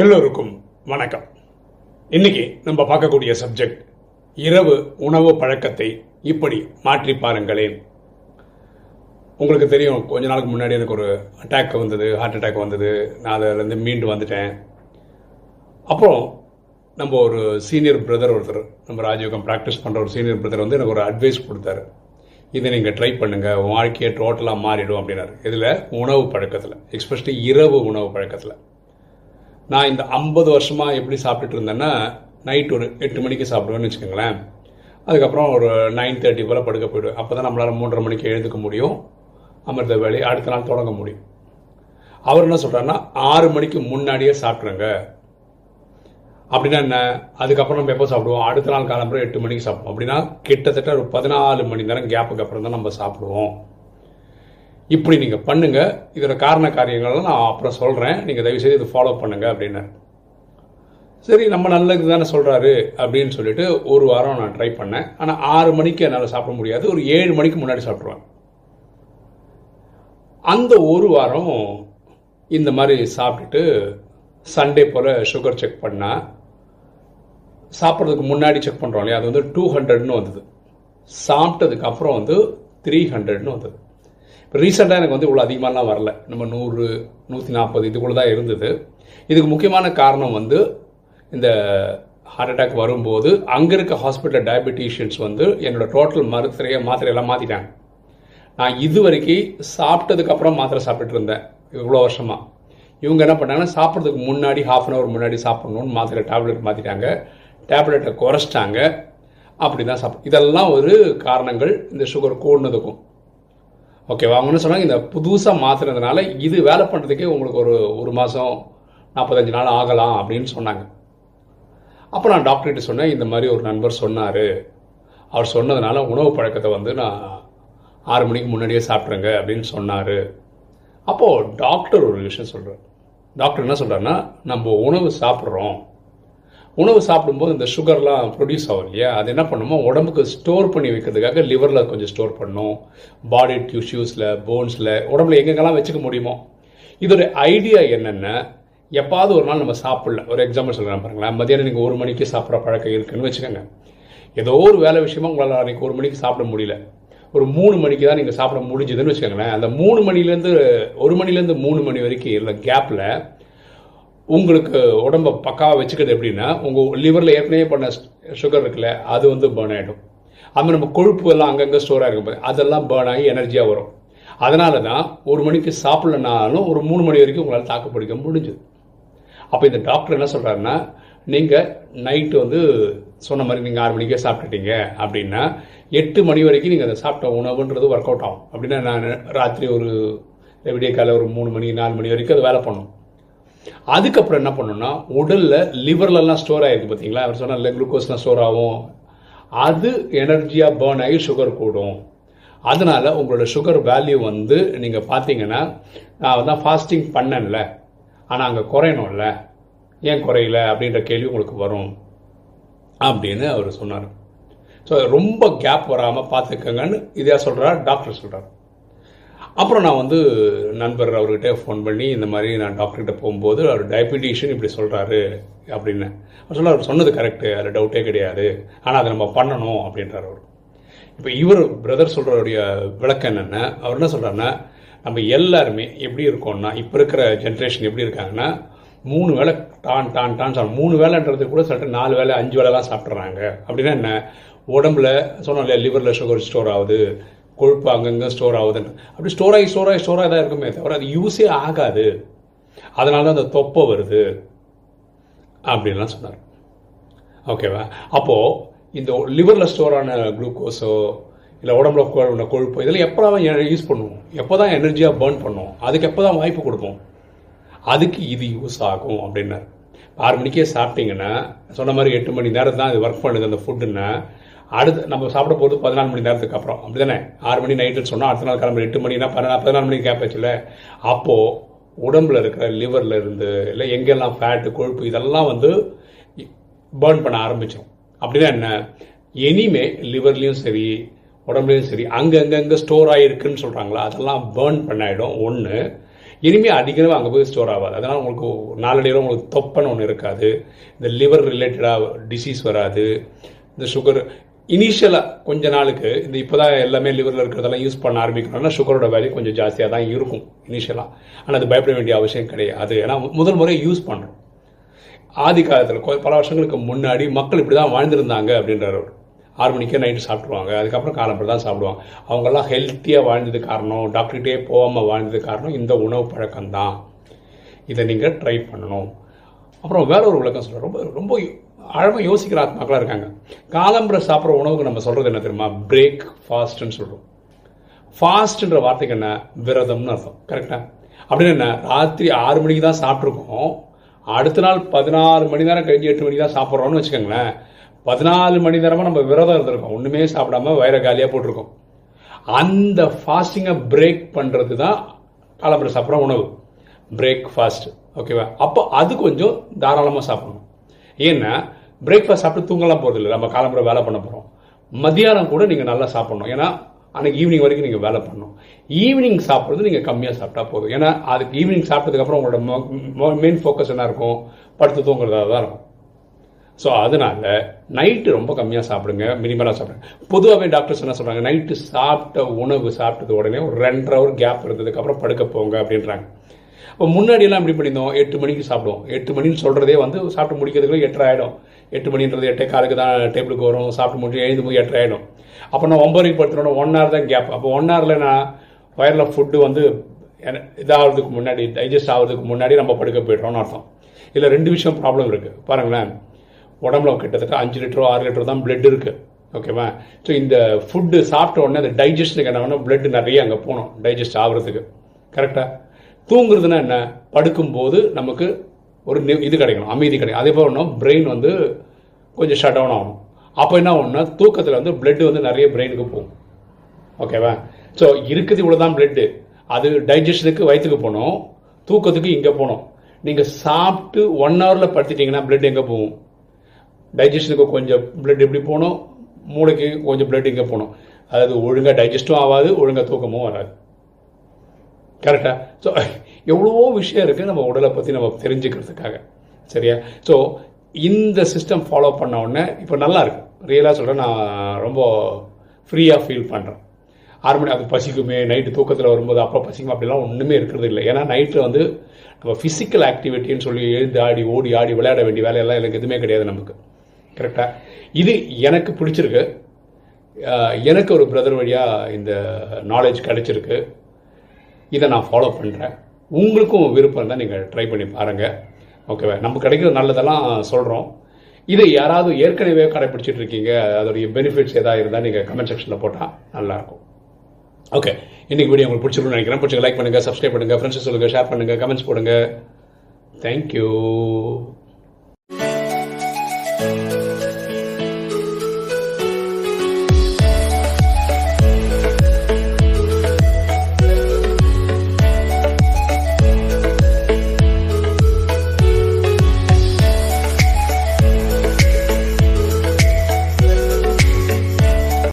எல்லோருக்கும் வணக்கம். இன்னைக்கு நம்ம பார்க்கக்கூடிய சப்ஜெக்ட் இரவு உணவு பழக்கத்தை இப்படி மாற்றி பாருங்களேன். உங்களுக்கு தெரியும் கொஞ்ச நாளுக்கு முன்னாடி எனக்கு ஒரு அட்டாக் வந்தது ஹார்ட் அட்டாக் வந்தது. நான் அதிலேருந்து மீண்டு வந்துட்டேன். அப்புறம் நம்ம ஒரு சீனியர் பிரதர் ஒருத்தர் நம்ம ராஜயோகம் ப்ராக்டிஸ் பண்ணுற ஒரு சீனியர் பிரதர் வந்து எனக்கு ஒரு அட்வைஸ் கொடுத்தாரு. இதை நீங்கள் ட்ரை பண்ணுங்கள் உன் வாழ்க்கையை டோட்டலாக மாறிடும் அப்படின்னாரு. இதில் உணவு பழக்கத்தில் எக்ஸ்பெஷலி இரவு உணவு பழக்கத்தில். நான் இந்த ஐம்பது வருஷமாக எப்படி சாப்பிட்டுட்டு இருந்தேன்னா நைட் ஒரு எட்டு மணிக்கு சாப்பிடுவேன்னு வச்சுக்கோங்களேன். அதுக்கப்புறம் ஒரு நைன் தேர்ட்டி போல் படுக்க போயிடுவேன். அப்போ தான் நம்மளால் மூன்றரை மணிக்கு எழுந்துக்க முடியும். அமிர்த வேலையை அடுத்த நாள் தொடங்க முடியும். அவர் என்ன சொல்கிறாருன்னா ஆறு மணிக்கு முன்னாடியே சாப்பிட்றங்க அப்படின்னா என்ன? அதுக்கப்புறம் நம்ம எப்போ சாப்பிடுவோம்? அடுத்த நாள் காலம்புற எட்டு மணிக்கு சாப்பிடுவோம். அப்படின்னா கிட்டத்தட்ட ஒரு பதினாலு மணி நேரம் கேப்புக்கு அப்புறம் தான் நம்ம சாப்பிடுவோம். இப்படி நீங்கள் பண்ணுங்க. இதோட காரண காரியங்கள்லாம் நான் அப்புறம் சொல்கிறேன் நீங்கள் தயவுசெய்து இது ஃபாலோ பண்ணுங்க அப்படின்னாரு. சரி நம்ம நல்லது தானே சொல்கிறாரு அப்படின்னு சொல்லிட்டு ஒரு வாரம் நான் ட்ரை பண்ணேன். ஆனால் ஆறு மணிக்கு என்னால் சாப்பிட முடியாது. ஒரு ஏழு மணிக்கு முன்னாடி சாப்பிட்ருவேன் அந்த ஒரு வாரம் இந்த மாதிரி சாப்பிட்டுட்டு சண்டே போல் சுகர் செக் பண்ணால் சாப்பிட்றதுக்கு முன்னாடி செக் பண்ணுறோம் இல்லையா? அது வந்து டூ ஹண்ட்ரட்னு வந்தது. சாப்பிட்டதுக்கு அப்புறம் வந்து த்ரீ ஹண்ட்ரட்னு வந்தது. இப்போ ரீசெண்டாக எனக்கு வந்து இவ்வளோ அதிகமாகலாம் வரல. நம்ம நூறு நூற்றி நாற்பது இதுக்குள்ளே தான் இருந்தது. இதுக்கு முக்கியமான காரணம் வந்து இந்த ஹார்ட் அட்டாக் வரும்போது அங்கே இருக்க ஹாஸ்பிட்டல் டயபெட்டிஷியன்ஸ் வந்து என்னோட டோட்டல் மருத்துவரையை மாத்திரையெல்லாம் மாற்றிட்டாங்க நான் இது வரைக்கும் சாப்பிட்டதுக்கு அப்புறம் மாத்திரை சாப்பிட்டுட்டு இருந்தேன். இவ்வளோ வருஷமாக இவங்க என்ன பண்ணாங்கன்னா சாப்பிட்றதுக்கு முன்னாடி ஹாஃப் அன் ஹவர் முன்னாடி சாப்பிட்ணுன்னு மாத்திரை டேப்லெட் மாற்றிட்டாங்க டேப்லெட்டை குறைச்சிட்டாங்க. அப்படி தான் சாப்பிட் இதெல்லாம் ஒரு காரணங்கள். இந்த சுகர் கூடுனதுக்கும். ஓகேவா அவங்க சொன்னாங்க. இந்த புதுசாக மாற்றுறதுனால இது வேலை பண்ணுறதுக்கே உங்களுக்கு ஒரு ஒரு மாதம் நாற்பத்தஞ்சு நாள் ஆகலாம் அப்படின்னு சொன்னாங்க. அப்போ நான் டாக்டர்கிட்ட சொன்னேன் இந்த மாதிரி ஒரு நண்பர் சொன்னார். அவர் சொன்னதுனால உணவு பழக்கத்தை வந்து நான் ஆறு மணிக்கு முன்னாடியே சாப்பிட்ருங்க அப்படின்னு சொன்னார். அப்போது டாக்டர் ஒரு விஷயம் சொல்கிறார் டாக்டர் என்ன சொல்கிறாருன்னா நம்ம உணவு சாப்பிட்றோம். உணவு சாப்பிடும்போது இந்த சுகர்லாம் ப்ரொடியூஸ் ஆகும் இல்லையா? அது என்ன பண்ணுமோ உடம்புக்கு ஸ்டோர் பண்ணி வைக்கிறதுக்காக லிவரில் கொஞ்சம் ஸ்டோர் பண்ணும். பாடி டியூஷ்யூஸில் போன்ஸில் உடம்புல எங்கெங்கெல்லாம் வச்சுக்க முடியுமோ. இதோட ஐடியா என்னென்ன எப்பாவது ஒரு நாள் நம்ம சாப்பிடல. ஒரு எக்ஸாம்பிள் சொல்கிறேன் பாருங்களேன். மதியானம் நீங்கள் ஒரு மணிக்கு சாப்பிட்ற பழக்கம் இருக்குன்னு வச்சுக்கோங்க. ஏதோ ஒரு வேலை விஷயமா உங்களால் அன்றைக்கி ஒரு மணிக்கு சாப்பிட முடியல. ஒரு மூணு மணிக்கு தான் நீங்கள் சாப்பிட முடிஞ்சதுன்னு வச்சுக்கோங்களேன். அந்த மூணு மணிலேருந்து ஒரு மணிலேருந்து மூணு மணி வரைக்கும் இல்லை கேப்பில் உங்களுக்கு உடம்ப பக்காவாக வச்சுக்கிறது எப்படின்னா உங்கள் லிவரில் ஏற்கனவே பண்ண சுகர் இருக்குல்ல அது வந்து பேர்ன் ஆகிடும் அது நம்ம கொழுப்பு எல்லாம் அங்கங்கே ஸ்டோர் ஆகிருக்கும் அதெல்லாம் பேர்ன் ஆகி எனர்ஜியாக வரும். அதனால தான் ஒரு மணிக்கு சாப்பிடலனாலும் ஒரு மூணு மணி வரைக்கும் உங்களால் தாக்கு பிடிக்க முடிஞ்சுது. அப்போ இந்த டாக்டர் என்ன சொல்கிறாருன்னா நீங்கள் நைட்டு வந்து சொன்ன மாதிரி நீங்கள் ஆறு மணிக்கே சாப்பிட்டுட்டீங்க அப்படின்னா எட்டு மணி வரைக்கும் நீங்கள் அதை சாப்பிட்ட உணவுன்றது ஒர்க் அவுட் ஆகும். அப்படின்னா நான் ராத்திரி ஒரு விடிய காலை ஒரு மூணு மணி நாலு மணி வரைக்கும் அது வேலை பண்ணும். அதுக்கப்புறம் என்ன பண்ணணும்னா உடலில் லிவர்லலாம் ஸ்டோர் ஆகிருக்கு பார்த்தீங்களா அவர் சொன்னால் குளுக்கோஸ்லாம் ஸ்டோர் ஆகும். அது எனர்ஜியாக பேர்ன் ஆகி சுகர் கூடும். அதனால் உங்களோட சுகர் வேல்யூ வந்து நீங்கள் பார்த்தீங்கன்னா நான் தான் ஃபாஸ்டிங் பண்ணேன்ல. ஆனால் அங்கே குறையணும்ல. ஏன் குறையல? அப்படின்ற கேள்வி உங்களுக்கு வரும். அப்படின்னு அவர் சொன்னார். ஸோ ரொம்ப கேப் வராமல் பார்த்துக்கங்கன்னு இதாக சொல்கிறார் டாக்டர் சொல்கிறார் அப்புறம் நான் வந்து நண்பர் அவர்கிட்ட ஃபோன் பண்ணி இந்த மாதிரி நான் டாக்டர்கிட்ட போகும்போது அவர் டயபிட்டிஷியன் இப்படி சொல்கிறாரு அப்படின்னு. அவர் சொல்ல அவர் சொன்னது கரெக்டு அதில் டவுட்டே கிடையாது. ஆனால் அதை நம்ம பண்ணணும் அப்படின்றார் அவர். இப்போ இவர் பிரதர் சொல்கிறவருடைய விளக்கம் என்னென்ன அவர் என்ன சொல்கிறாருன்னா நம்ம எல்லாருமே எப்படி இருக்கோம்னா இப்போ இருக்கிற ஜென்ரேஷன் எப்படி இருக்காங்கன்னா மூணு வேலை டான் டான் டான் சாப்பிடும் மூணு வேலைன்றது கூட சொல்லிட்டு நாலு வேலை அஞ்சு வேலைலாம் சாப்பிட்றாங்க அப்படின்னா என்ன? உடம்புல சொன்னோம் இல்லையா லிவரில் சுகர் ஸ்டோர் ஆகுது. கொழுப்பு அங்கங்கே ஸ்டோர் ஆகுதுன்னு. அப்படி ஸ்டோர் ஆகி ஸ்டோர் ஆகி ஸ்டோர் ஆகி தான் இருக்குமே தவிர அது யூஸே ஆகாது. அதனால தான் அந்த தொப்பை வருது அப்படின்லாம் சொன்னார். ஓகேவா அப்போது இந்த லிவரில் ஸ்டோர் ஆன குளுக்கோஸோ இல்லை உடம்புல உள்ள கொழுப்பு இதெல்லாம் எப்போ தான் யூஸ் பண்ணுவோம்? எப்போ தான் எனர்ஜியாக பேர்ன் பண்ணுவோம்? அதுக்கு எப்போ தான் வாய்ப்பு கொடுப்போம்? அதுக்கு இது யூஸ் ஆகும் அப்படின்னாரு. ஆறு மணிக்கே சாப்பிட்டீங்கன்னா சொன்ன மாதிரி எட்டு மணி நேரம் தான் இது ஒர்க் பண்ணுது அந்த ஃபுட்டுன்னா அடுத்து நம்ம சாப்பிட போகிறது பதினாலு மணி நேரத்துக்கு அப்புறம். அப்படி தானே ஆறு மணி நைட்டுன்னு சொன்னால் அடுத்த நாள் கிளம்புற எட்டு மணினா பதினாலு பதினாலு மணிக்கு கேப் அப்போது உடம்புல இருக்கிற லிவரில் இருந்து இல்லை எங்கெல்லாம் ஃபேட்டு கொழுப்பு இதெல்லாம் வந்து பேர்ன் பண்ண ஆரம்பிச்சிடும் அப்படின்னா என்ன? இனிமே லிவர்லேயும் சரி உடம்புலையும் சரி அங்கங்கங்கே ஸ்டோர் ஆகிருக்குன்னு சொல்கிறாங்களா அதெல்லாம் பேர்ன் பண்ணாயிடும். ஒன்று இனிமேல் அடிக்கடி அங்கே போய் ஸ்டோர் ஆகாது. அதனால் உங்களுக்கு நாளடைவில் உங்களுக்கு தொப்பன்னு ஒன்று இருக்காது. இந்த லிவர் ரிலேட்டடாக டிசீஸ் வராது. இந்த சுகர் இனிஷியலாக கொஞ்ச நாளுக்கு இந்த இப்போ தான் எல்லாமே லிவரில் இருக்கிறதெல்லாம் யூஸ் பண்ண ஆரம்பிக்கணும்னா சுகரோட வேல்யூ கொஞ்சம் ஜாஸ்தியாக தான் இருக்கும் இனிஷியலாக ஆனால் அது பயப்பட வேண்டிய அவசியம் கிடையாது. ஏன்னா முதல் முறை யூஸ் பண்ணுறோம் ஆதி காலத்தில் பல வருஷங்களுக்கு முன்னாடி மக்கள் இப்படி தான் வாழ்ந்திருந்தாங்க அப்படின்றார் ஆறு மணிக்கே நைட்டு சாப்பிட்ருவாங்க அதுக்கப்புறம் காலம்பரம் தான் சாப்பிடுவாங்க. அவங்கெல்லாம் ஹெல்த்தியாக வாழ்ந்தது காரணம். டாக்டர்கிட்டே போகாமல் வாழ்ந்தது காரணம் இந்த உணவு பழக்கம் தான் இதை நீங்கள் ட்ரை பண்ணணும். அப்புறம் வேற ஒரு விளக்கம் சொல்கிறேன் ரொம்ப ரொம்ப ஆழமாக யோசிக்கிற ஆத்மாக்களாக இருக்காங்க. காலம்பரை சாப்பிட்ற உணவுக்கு நம்ம சொல்கிறது என்ன தெரியுமா? பிரேக் ஃபாஸ்ட்னு சொல்கிறோம் ஃபாஸ்ட்ன்ற வார்த்தைக்கு என்ன? விரதம்னு அர்த்தம். கரெக்டாக அப்படின்னு என்ன? ராத்திரி ஆறு மணிக்கு தான் சாப்பிட்ருக்கோம் அடுத்த நாள் பதினாறு மணி நேரம் கழிஞ்சு எட்டு மணிக்கு தான் சாப்பிட்றோம்னு வச்சுக்கோங்களேன். பதினாலு மணி நேரமாக நம்ம விரதம் இருந்திருக்கோம். ஒன்றுமே சாப்பிடாம வயிற காலியாக போட்டிருக்கோம். அந்த ஃபாஸ்டிங்கை பிரேக் பண்ணுறது தான் காலம்புரை சாப்பிட்ற உணவு. பிரேக் ஃபாஸ்ட் ஓகேவா அப்போ அது கொஞ்சம் தாராளமாக சாப்பிடணும். ஏன்னா பிரேக்ஃபாஸ்ட் சாப்பிட்டு தூங்கலாம் போகிறது இல்லை. நம்ம காலம்புற வேலை பண்ண போகிறோம் மத்தியானம் கூட நீங்கள் நல்லா சாப்பிடணும். ஏன்னா அன்றைக்கி ஈவினிங் வரைக்கும் நீங்கள் வேலை பண்ணணும். ஈவினிங் சாப்பிட்றது நீங்கள் கம்மியாக சாப்பிட்டா போதும். ஏன்னா அதுக்கு ஈவினிங் சாப்பிட்டதுக்கப்புறம் உங்களோட மெயின் ஃபோக்கஸ் என்ன இருக்கும்? படுத்து தூங்குறதா தான் இருக்கும். ஸோ அதனால நைட்டு ரொம்ப கம்மியாக சாப்பிடுங்க. மினிமலாக சாப்பிடுங்க. பொதுவாகவே டாக்டர்ஸ் என்ன சொல்கிறாங்க நைட்டு சாப்பிட்ட உணவு சாப்பிட்டது உடனே ஒரு ரெண்டரை ஹவர் கேப் இருந்ததுக்கப்புறம் படுக்க போங்க அப்படின்றாங்க. இப்போ முன்னாடியெல்லாம் எப்படி பண்ணியிருந்தோம்? எட்டு மணிக்கு சாப்பிடுவோம். எட்டு மணின்னு சொல்கிறதே வந்து சாப்பிட்டு முடிக்கிறதுக்குள்ள எட்டரை ஆகிடும் எட்டு மணின்றது எட்டே காலுக்கு தான் டேபிளுக்கு வரும். சாப்பிட்டு முடிச்சு எழுந்து போய் எட்டரை ஆகிடும் அப்போ நான் ஒம்பதுக்கு படுத்தினோட ஒன் ஹவர் தான் கேப் அப்போ ஒன் ஹவரில் நான் வயரில் ஃபுட்டு வந்து இதாகிறதுக்கு முன்னாடி டைஜஸ்ட் ஆகிறதுக்கு முன்னாடி நம்ம படுக்க போய்ட்றோம்னு அர்த்தம். இதில் ரெண்டு விஷயம் ப்ராப்ளம் இருக்குது பாருங்களேன். உடம்புல கிட்டத்தட்ட அஞ்சு லிட்டரோ ஆறு லிட்டரோ தான் பிளட் இருக்குது ஓகேவா ஸோ இந்த ஃபுட்டு சாப்பிட்ட உடனே அந்த டைஜஷனுக்கு என்ன வேணும் பிளட் நிறைய அங்கே போகணும். டைஜஸ்ட் ஆகிறதுக்கு. கரெக்டாக தூங்குறதுன்னா என்ன? படுக்கும்போது நமக்கு ஒரு இது கிடைக்கணும் அமைதி கிடைக்கும். அதே போல் ஒன்றும் பிரெயின் வந்து கொஞ்சம் ஷட் டவுன் ஆகணும். அப்போ என்ன ஒன்றுனா தூக்கத்தில் வந்து பிளட் வந்து நிறைய பிரெயினுக்கு போகும். ஓகேவா ஸோ இருக்குது இவ்வளோ தான் பிளட்டு அது டைஜஷனுக்கு வயிற்றுக்கு போகணும் தூக்கத்துக்கு இங்கே போகணும். நீங்கள் சாப்பிட்டு ஒன் ஹவரில் படுத்திட்டீங்கன்னா பிளட் எங்கே போகும்? டைஜஷனுக்கு கொஞ்சம் பிளட் எப்படி போகணும்? மூளைக்கு கொஞ்சம் பிளட் இங்கே போகணும். அதாவது ஒழுங்காக டைஜஸ்ட்டும் ஆகாது ஒழுங்காக தூக்கமும் வராது. கரெக்டாக ஸோ எவ்வளவோ விஷயம் இருக்குது நம்ம உடலை பற்றி நம்ம தெரிஞ்சுக்கிறதுக்காக. சரியா? ஸோ இந்த சிஸ்டம் ஃபாலோ பண்ண உடனே இப்போ நல்லா இருக்கு. ரியலாக சொல்கிறேன் நான் ரொம்ப ஃப்ரீயாக ஃபீல் பண்ணுறேன் ஆறு மணி அது பசிக்குமே நைட்டு தூக்கத்தில் வரும்போது அப்போ பசிக்கும் அப்படிலாம் ஒன்றுமே இருக்கிறது இல்லை. ஏன்னா நைட்டில் வந்து நம்ம ஃபிசிக்கல் ஆக்டிவிட்டின்னு சொல்லி எழுந்து ஆடி ஓடி ஆடி விளையாட வேண்டிய வேலையெல்லாம் எனக்கு எதுவுமே கிடையாது நமக்கு. கரெக்டாக இது எனக்கு பிடிச்சிருக்கு. எனக்கு ஒரு பிரதர் வழியாக இந்த நாலேஜ் கிடச்சிருக்கு. இதை நான் ஃபாலோ பண்ணுறேன் உங்களுக்கும் விருப்பம் தான் நீங்கள் ட்ரை பண்ணி பாருங்கள் ஓகேவா நம்ம கிடைக்கிற நல்லதெல்லாம் சொல்கிறோம் இதை யாராவது ஏற்கனவே கடைப்பிடிச்சிட்டு இருக்கீங்க. அதோடைய பெனிஃபிட்ஸ் எதாவது இருந்தால் நீங்கள் கமெண்ட் செக்ஷனில் போட்டால் நல்லாயிருக்கும். ஓகே இன்னைக்கு வீடியோ உங்களுக்கு பிடிச்சிருக்கும்னு நினைக்கிறேன். பிடிச்சி லைக் பண்ணுங்கள் சப்ஸ்கிரைப் பண்ணுங்கள் ஃப்ரெண்ட்ஸ் சொல்லுங்கள் ஷேர் பண்ணுங்கள் கமெண்ட்ஸ் போடுங்க. தேங்க்யூ